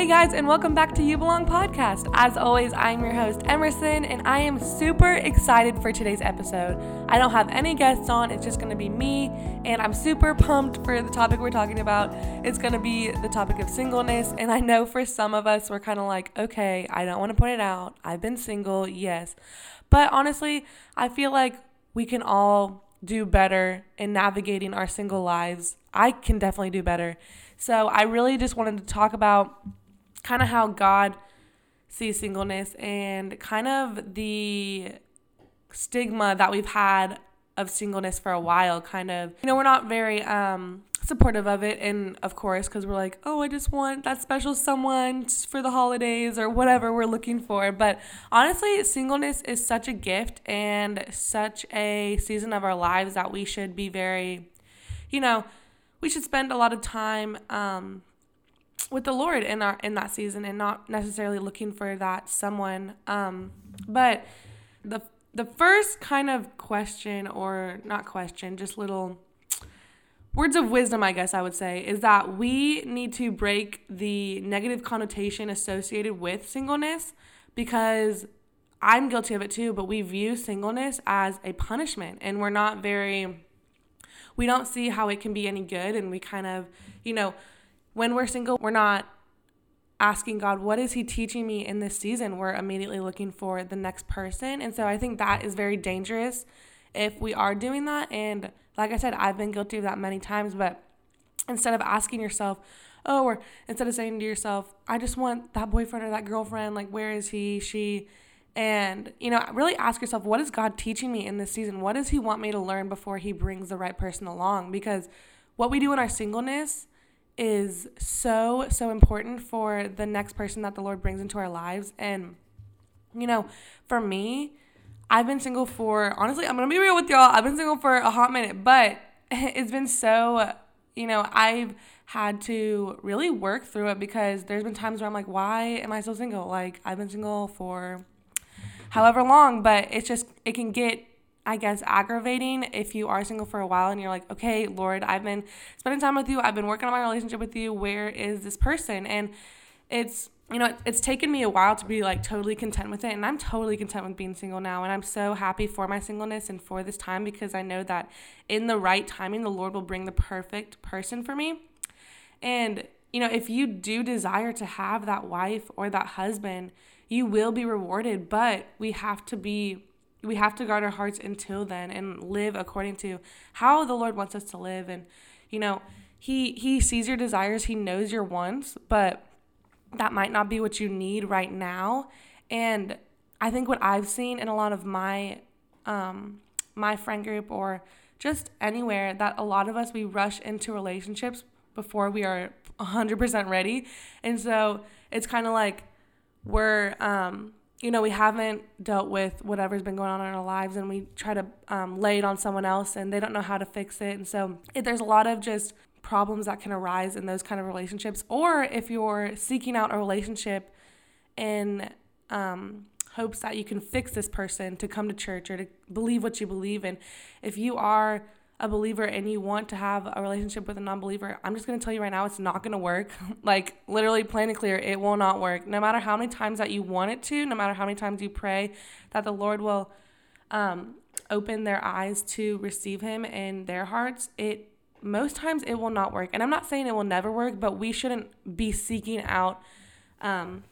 Hey guys, and welcome back to You Belong Podcast. As always, I'm your host, Emerson, and I am super excited for today's episode. I don't have any guests on, it's just gonna be me, and I'm super pumped for the topic we're talking about. It's gonna be the topic of singleness, and I know for some of us, we're kind of like, okay, I don't wanna point it out. I've been single, yes. But honestly, I feel like we can all do better in navigating our single lives. I can definitely do better. So I really just wanted to talk about kind of how God sees singleness and kind of the stigma that we've had of singleness for a while kind of you know we're not very um supportive of it. And of course because we're like oh i just want that special someone for the holidays or whatever we're looking for. But honestly singleness is such a gift and such a season of our lives that we should be very you know we should spend a lot of time um with the Lord in our in that season and not necessarily looking for that someone. Um, but the the first kind of question or not question, just little words of wisdom, I guess I would say, is that we need to break the negative connotation associated with singleness because I'm guilty of it too, but we view singleness as a punishment and we're not very we don't see how it can be any good and we kind of, you know, when we're single, we're not asking God, what is He teaching me in this season? We're immediately looking for the next person. And so I think that is very dangerous if we are doing that. And like I said, I've been guilty of that many times. But instead of asking yourself, oh, or instead of saying to yourself, I just want that boyfriend or that girlfriend, like, where is he, she? And, you know, really ask yourself, what is God teaching me in this season? What does He want me to learn before He brings the right person along? Because what we do in our singleness is so, so important for the next person that the Lord brings into our lives. And, you know, for me, I've been single for, honestly, I'm to be real with y'all. I've been single for a hot minute, but it's been so, you know, I've had to really work through it because there's been times where I'm like, why am I still single? Like, I've been single for however long, but it's just, it can get I guess, aggravating if you are single for a while and you're like, okay, Lord, I've been spending time with you. I've been working on my relationship with you. Where is this person? And it's, you know, it's taken me a while to be like totally content with it. And I'm totally content with being single now. And I'm so happy for my singleness and for this time because I know that in the right timing, the Lord will bring the perfect person for me. And, you know, if you do desire to have that wife or that husband, you will be rewarded. But we have to be we have to guard our hearts until then and live according to how the Lord wants us to live. And, you know, He He sees your desires, He knows your wants, but that might not be what you need right now. And I think what I've seen in a lot of my um, my friend group or just anywhere that a lot of us we rush into relationships before we are 100% ready. And so it's kind of like we're um, you know, we haven't dealt with whatever's been going on in our lives and we try to um, lay it on someone else and they don't know how to fix it. And so it, there's a lot of just problems that can arise in those kind of relationships. Or if you're seeking out a relationship in um, hopes that you can fix this person to come to church or to believe what you believe in, if you are a believer and you want to have a relationship with a non-believer, I'm just going to tell you right now it's not going to work. like literally plain and clear, it will not work. No matter how many times that you want it to, no matter how many times you pray that the Lord will um, open their eyes to receive him in their hearts, it most times it will not work. And I'm not saying it will never work, but we shouldn't be seeking out um,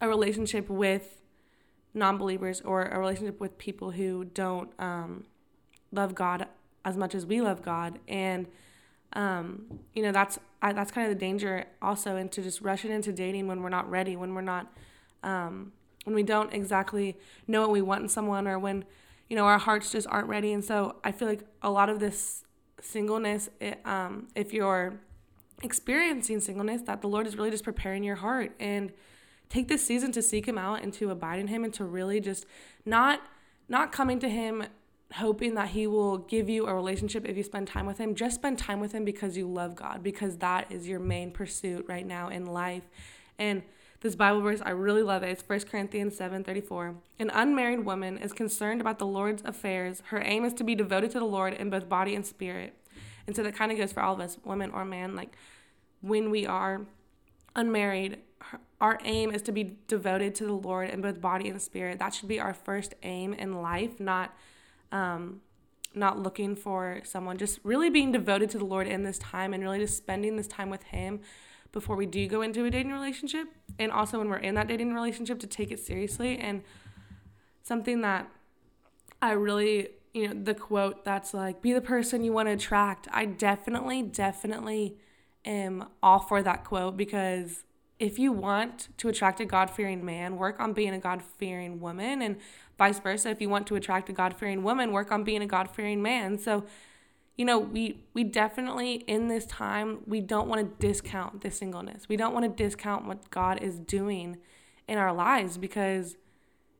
a relationship with non-believers or a relationship with people who don't um, love God as much as we love God. And, um, you know, that's, I, that's kind of the danger also into just rushing into dating when we're not ready, when we're not, um, when we don't exactly know what we want in someone or when, you know, our hearts just aren't ready. And so I feel like a lot of this singleness, it, um, if you're experiencing singleness, that the Lord is really just preparing your heart and take this season to seek him out and to abide in him and to really just not, not coming to him hoping that he will give you a relationship if you spend time with him. Just spend time with him because you love god because that is your main pursuit right now in life. And this bible verse i really love it. It's 1 corinthians 7 34 an unmarried woman is concerned about the lord's affairs. Her aim is to be devoted to the lord in both body and spirit. And so that kind of goes for all of us women or man like when we are unmarried, our aim is to be devoted to the Lord in both body and spirit. That should be our first aim in life, not um, not looking for someone, just really being devoted to the Lord in this time and really just spending this time with Him before we do go into a dating relationship. And also when we're in that dating relationship, to take it seriously. And something that I really, you know, the quote that's like, be the person you want to attract. I definitely, definitely am all for that quote because if you want to attract a God fearing man, work on being a God fearing woman, and vice versa. If you want to attract a God fearing woman, work on being a God fearing man. So, you know, we we definitely in this time we don't want to discount the singleness. We don't want to discount what God is doing in our lives because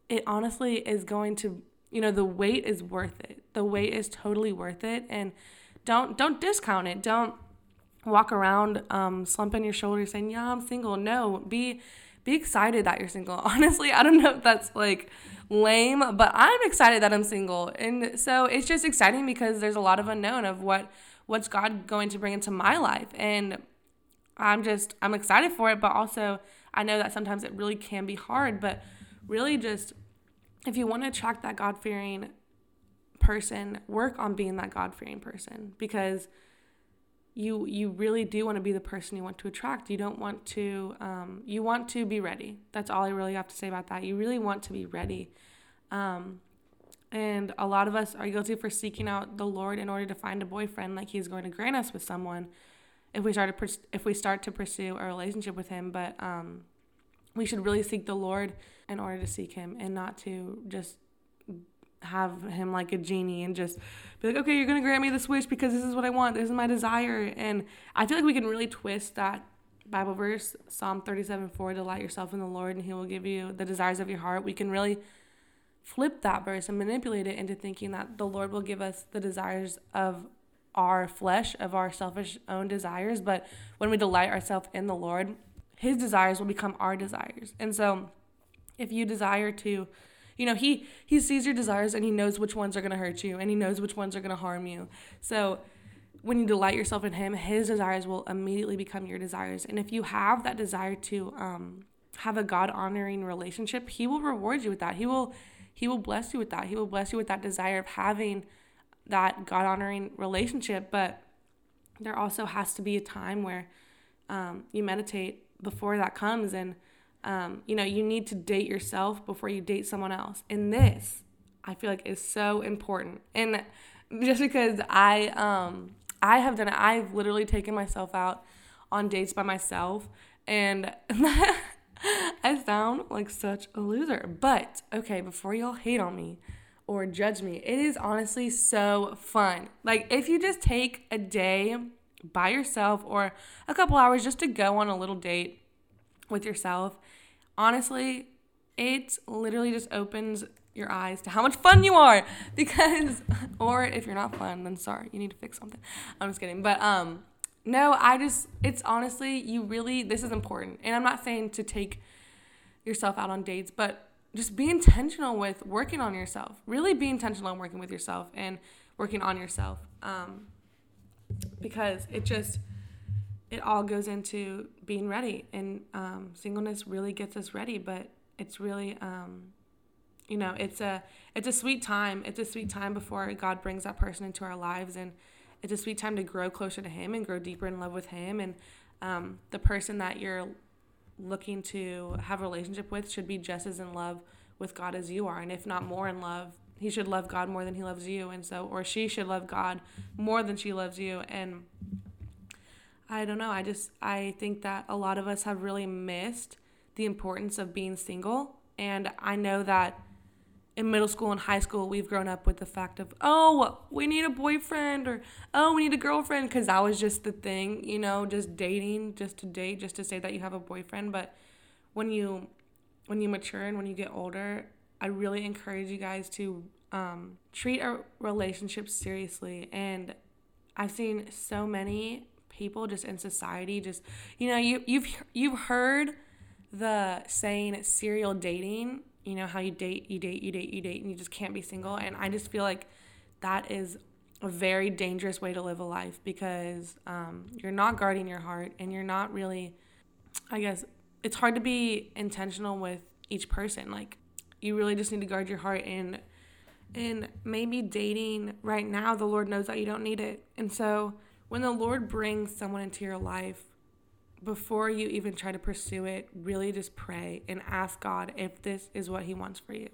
it honestly is going to, you know, the wait is worth it. The wait is totally worth it, and don't don't discount it. Don't walk around um, slumping your shoulders saying, "Yeah, I'm single." No, be be excited that you're single. Honestly, I don't know if that's like lame, but I'm excited that I'm single. And so it's just exciting because there's a lot of unknown of what what's God going to bring into my life and I'm just I'm excited for it, but also I know that sometimes it really can be hard, but really just if you want to attract that God-fearing person, work on being that God-fearing person because you you really do want to be the person you want to attract. You don't want to um, you want to be ready. That's all I really have to say about that. You really want to be ready. Um, and a lot of us are guilty for seeking out the Lord in order to find a boyfriend, like He's going to grant us with someone if we start to pers- if we start to pursue a relationship with Him. But um, we should really seek the Lord in order to seek Him, and not to just have him like a genie and just be like, okay, you're gonna grant me this wish because this is what I want, this is my desire. And I feel like we can really twist that Bible verse, Psalm 37 4, delight yourself in the Lord and he will give you the desires of your heart. We can really flip that verse and manipulate it into thinking that the Lord will give us the desires of our flesh, of our selfish own desires. But when we delight ourselves in the Lord, his desires will become our desires. And so if you desire to you know, he he sees your desires and he knows which ones are going to hurt you and he knows which ones are going to harm you. So when you delight yourself in him, his desires will immediately become your desires. And if you have that desire to um, have a God honoring relationship, he will reward you with that. He will he will bless you with that. He will bless you with that desire of having that God honoring relationship. But there also has to be a time where um, you meditate before that comes and um, you know, you need to date yourself before you date someone else. And this, I feel like, is so important. And just because I, um, I have done it, I've literally taken myself out on dates by myself, and I sound like such a loser. But okay, before y'all hate on me or judge me, it is honestly so fun. Like if you just take a day by yourself or a couple hours just to go on a little date with yourself, honestly, it literally just opens your eyes to how much fun you are. Because or if you're not fun then sorry you need to fix something. I'm just kidding. But um no i just it's honestly you really this is important. And i'm not saying to take yourself out on dates but just be intentional with working on yourself. Really be intentional on working with yourself and working on yourself. Um because it just it all goes into being ready. And um, singleness really gets us ready but it's really um, you know it's a it's a sweet time. It's a sweet time before god brings that person into our lives. And it's a sweet time to grow closer to him and grow deeper in love with him. And um, the person that you're looking to have a relationship with should be just as in love with god as you are. And if not more in love he should love god more than he loves you. And so or she should love god more than she loves you. And I don't know. I just I think that a lot of us have really missed the importance of being single, and I know that in middle school and high school we've grown up with the fact of oh we need a boyfriend or oh we need a girlfriend because that was just the thing you know just dating just to date just to say that you have a boyfriend but when you when you mature and when you get older i really encourage you guys to um, treat a relationship seriously and i've seen so many people just in society just you know you you've you've heard the saying serial dating you know how you date you date you date you date and you just can't be single and i just feel like that is a very dangerous way to live a life because um, you're not guarding your heart and you're not really I guess it's hard to be intentional with each person. Like you really just need to guard your heart and and maybe dating right now the Lord knows that you don't need it. And so when the Lord brings someone into your life, before you even try to pursue it, really just pray and ask God if this is what he wants for you.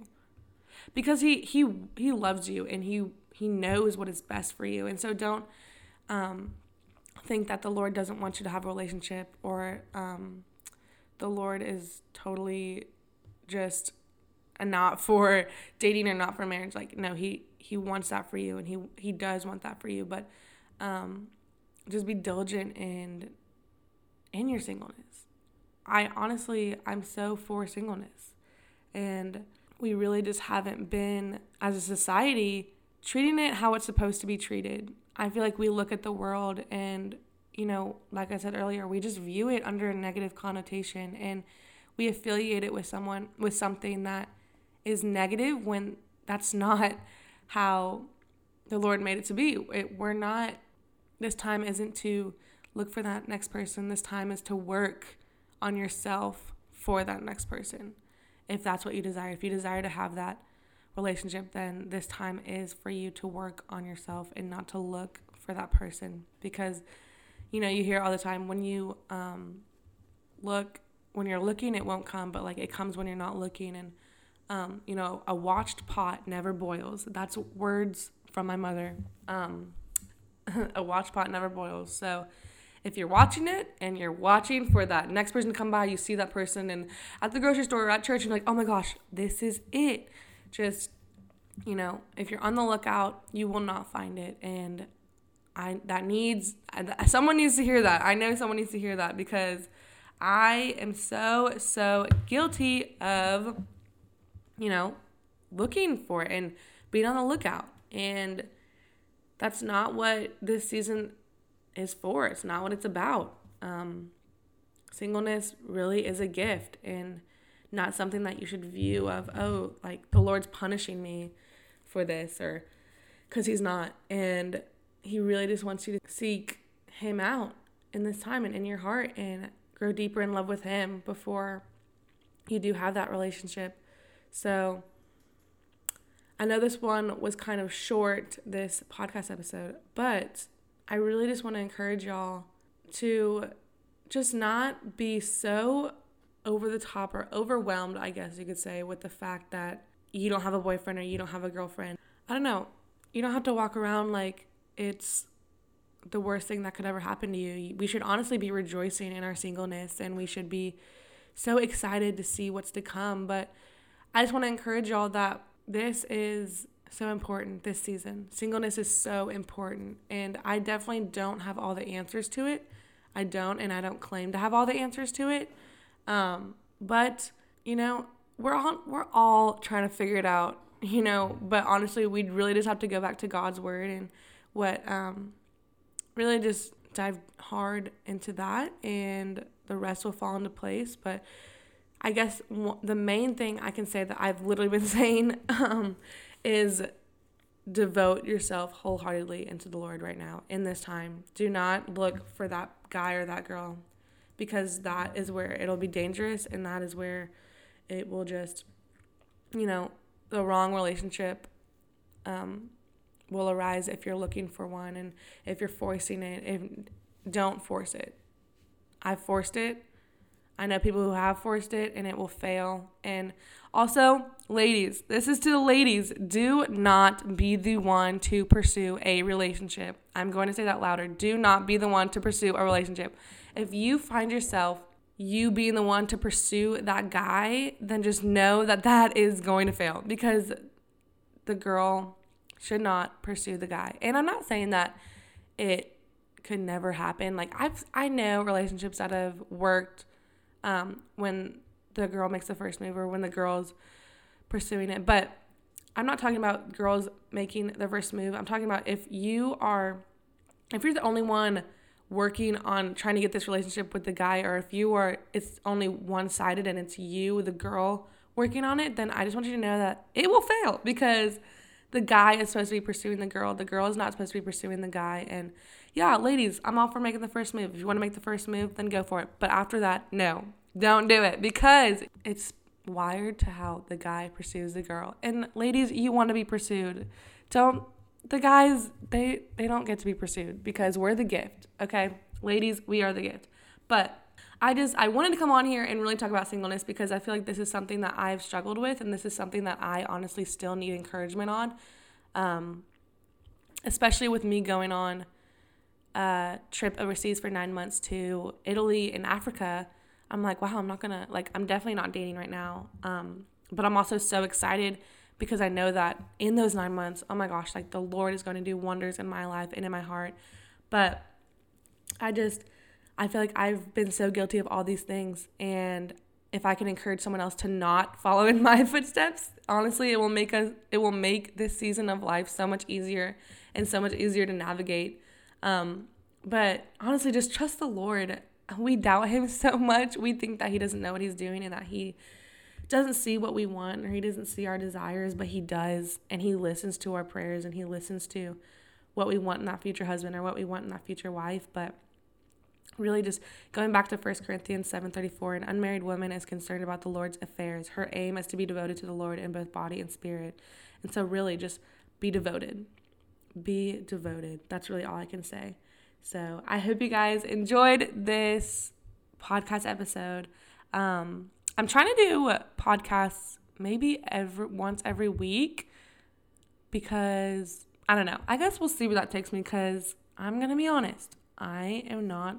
Because he he he loves you and he he knows what is best for you. And so don't um think that the Lord doesn't want you to have a relationship or um the Lord is totally just a not for dating or not for marriage. Like no, he he wants that for you and he he does want that for you, but um just be diligent and in your singleness. I honestly, I'm so for singleness. And we really just haven't been, as a society, treating it how it's supposed to be treated. I feel like we look at the world and, you know, like I said earlier, we just view it under a negative connotation and we affiliate it with someone, with something that is negative when that's not how the Lord made it to be. It, we're not, this time isn't to look for that next person. This time is to work on yourself for that next person. If that's what you desire, if you desire to have that relationship, then this time is for you to work on yourself and not to look for that person. Because, you know, you hear all the time when you um, look, when you're looking, it won't come, but like it comes when you're not looking. And, um, you know, a watched pot never boils. That's words from my mother. Um, a watch pot never boils. So, if you're watching it and you're watching for that next person to come by, you see that person and at the grocery store or at church, and you're like, oh my gosh, this is it. Just, you know, if you're on the lookout, you will not find it. And I that needs someone needs to hear that. I know someone needs to hear that because I am so so guilty of you know looking for it and being on the lookout and that's not what this season is for. It's not what it's about. Um, singleness really is a gift and not something that you should view of oh like the lord's punishing me for this or because he's not and he really just wants you to seek him out in this time and in your heart and grow deeper in love with him before you do have that relationship so i know this one was kind of short this podcast episode but I really just want to encourage y'all to just not be so over the top or overwhelmed, I guess you could say, with the fact that you don't have a boyfriend or you don't have a girlfriend. I don't know. You don't have to walk around like it's the worst thing that could ever happen to you. We should honestly be rejoicing in our singleness and we should be so excited to see what's to come. But I just want to encourage y'all that this is so important this season. Singleness is so important. And I definitely don't have all the answers to it. I don't, and I don't claim to have all the answers to it. Um, but, you know, we're all we're all trying to figure it out, you know, but honestly we really just have to go back to God's word and what um really just dive hard into that and the rest will fall into place. But I guess the main thing I can say that I've literally been saying um, is devote yourself wholeheartedly into the Lord right now in this time. Do not look for that guy or that girl because that is where it'll be dangerous and that is where it will just, you know, the wrong relationship um, will arise if you're looking for one and if you're forcing it. If, don't force it. I've forced it. I know people who have forced it and it will fail. And also, ladies, this is to the ladies. Do not be the one to pursue a relationship. I'm going to say that louder. Do not be the one to pursue a relationship. If you find yourself you being the one to pursue that guy, then just know that that is going to fail because the girl should not pursue the guy. And I'm not saying that it could never happen. Like I've I know relationships that have worked um, when the girl makes the first move or when the girl's pursuing it. But I'm not talking about girls making the first move. I'm talking about if you are, if you're the only one working on trying to get this relationship with the guy, or if you are, it's only one sided and it's you, the girl, working on it, then I just want you to know that it will fail because the guy is supposed to be pursuing the girl. The girl is not supposed to be pursuing the guy. And yeah, ladies, I'm all for making the first move. If you want to make the first move, then go for it. But after that, no, don't do it because it's wired to how the guy pursues the girl. And ladies, you want to be pursued. Don't the guys they they don't get to be pursued because we're the gift, okay? Ladies, we are the gift. But I just I wanted to come on here and really talk about singleness because I feel like this is something that I've struggled with and this is something that I honestly still need encouragement on. Um especially with me going on a trip overseas for 9 months to Italy and Africa I'm like, wow, I'm not gonna like I'm definitely not dating right now. Um, but I'm also so excited because I know that in those nine months, oh my gosh, like the Lord is going to do wonders in my life and in my heart. But I just I feel like I've been so guilty of all these things and if I can encourage someone else to not follow in my footsteps, honestly, it will make us it will make this season of life so much easier and so much easier to navigate. Um, but honestly, just trust the Lord we doubt him so much. We think that he doesn't know what he's doing and that he doesn't see what we want or he doesn't see our desires, but he does. And he listens to our prayers and he listens to what we want in that future husband or what we want in that future wife. But really just going back to 1 Corinthians 7:34 an unmarried woman is concerned about the Lord's affairs her aim is to be devoted to the Lord in both body and spirit and so really just be devoted be devoted that's really all I can say so I hope you guys enjoyed this podcast episode. Um, I'm trying to do podcasts maybe every once every week because I don't know. I guess we'll see where that takes me because I'm gonna be honest. I am not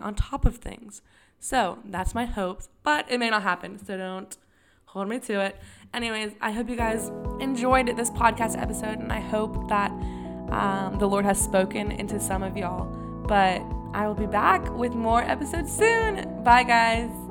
on top of things. So that's my hopes, but it may not happen. So don't hold me to it. Anyways, I hope you guys enjoyed this podcast episode, and I hope that um, the Lord has spoken into some of y'all. But I will be back with more episodes soon. Bye, guys.